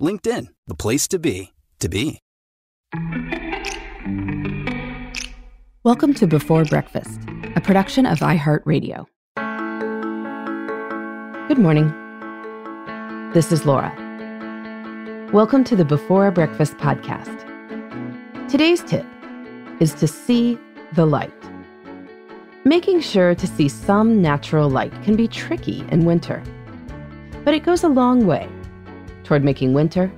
LinkedIn, the place to be, to be. Welcome to Before Breakfast, a production of iHeartRadio. Good morning. This is Laura. Welcome to the Before Breakfast podcast. Today's tip is to see the light. Making sure to see some natural light can be tricky in winter, but it goes a long way toward making winter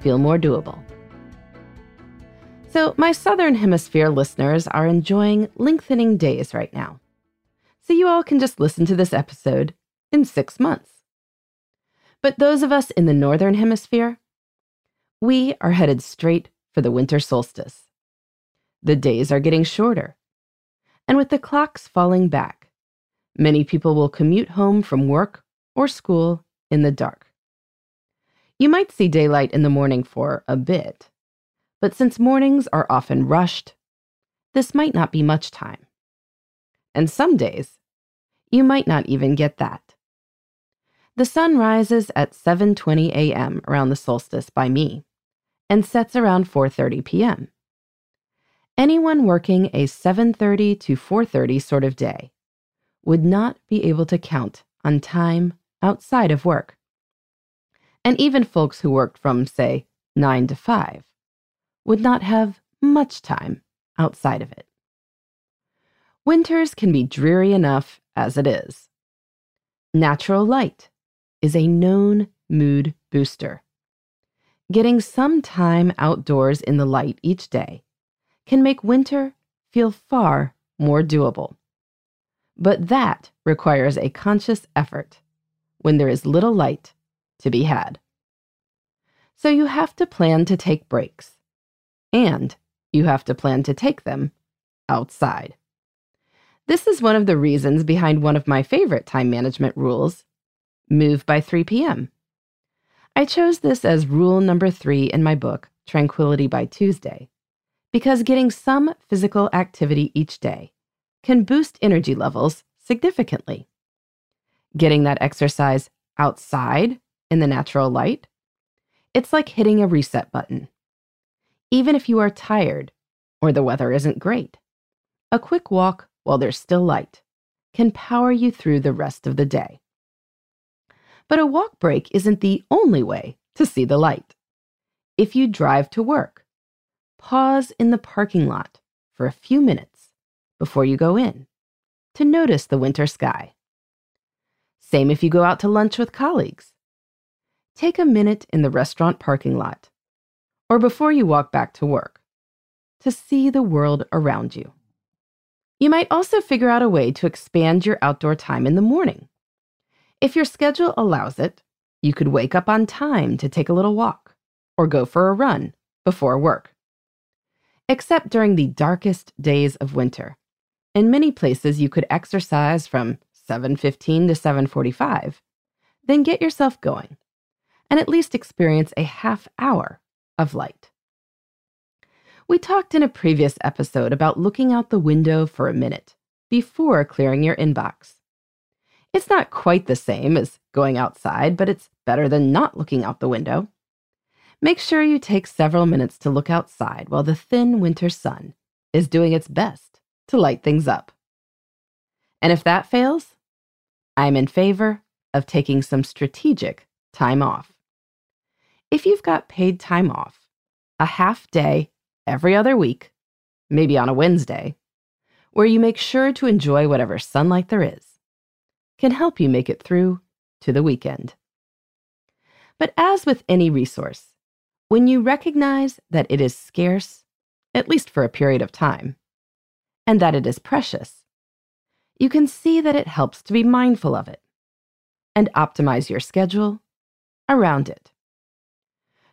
feel more doable. So, my Southern Hemisphere listeners are enjoying lengthening days right now. So, you all can just listen to this episode in six months. But those of us in the Northern Hemisphere, we are headed straight for the winter solstice. The days are getting shorter. And with the clocks falling back, many people will commute home from work or school in the dark. You might see daylight in the morning for a bit, but since mornings are often rushed, this might not be much time. And some days, you might not even get that. The sun rises at 7:20 a.m. around the solstice by me and sets around 4:30 p.m. Anyone working a 7:30 to 4:30 sort of day would not be able to count on time outside of work. And even folks who worked from say 9 to 5 would not have much time outside of it. Winters can be dreary enough as it is. Natural light is a known mood booster. Getting some time outdoors in the light each day can make winter feel far more doable. But that requires a conscious effort when there is little light to be had. So you have to plan to take breaks and you have to plan to take them outside. This is one of the reasons behind one of my favorite time management rules move by 3 p.m. I chose this as rule number three in my book, Tranquility by Tuesday, because getting some physical activity each day can boost energy levels significantly. Getting that exercise outside in the natural light, it's like hitting a reset button even if you are tired or the weather isn't great. A quick walk while there's still light can power you through the rest of the day. But a walk break isn't the only way to see the light. If you drive to work, pause in the parking lot for a few minutes before you go in to notice the winter sky. Same if you go out to lunch with colleagues. Take a minute in the restaurant parking lot or before you walk back to work to see the world around you. You might also figure out a way to expand your outdoor time in the morning. If your schedule allows it, you could wake up on time to take a little walk or go for a run before work. Except during the darkest days of winter. In many places you could exercise from 7:15 to 7:45. Then get yourself going and at least experience a half hour of light. We talked in a previous episode about looking out the window for a minute before clearing your inbox. It's not quite the same as going outside, but it's better than not looking out the window. Make sure you take several minutes to look outside while the thin winter sun is doing its best to light things up. And if that fails, I'm in favor of taking some strategic time off. If you've got paid time off, a half day every other week, maybe on a Wednesday, where you make sure to enjoy whatever sunlight there is, can help you make it through to the weekend. But as with any resource, when you recognize that it is scarce, at least for a period of time, and that it is precious, you can see that it helps to be mindful of it and optimize your schedule around it.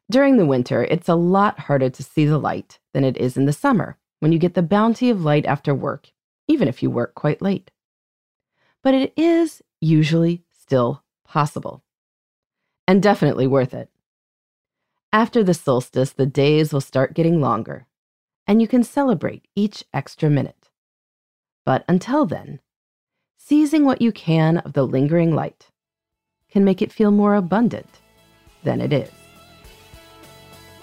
During the winter, it's a lot harder to see the light than it is in the summer when you get the bounty of light after work, even if you work quite late. But it is usually still possible and definitely worth it. After the solstice, the days will start getting longer, and you can celebrate each extra minute. But until then, seizing what you can of the lingering light can make it feel more abundant than it is.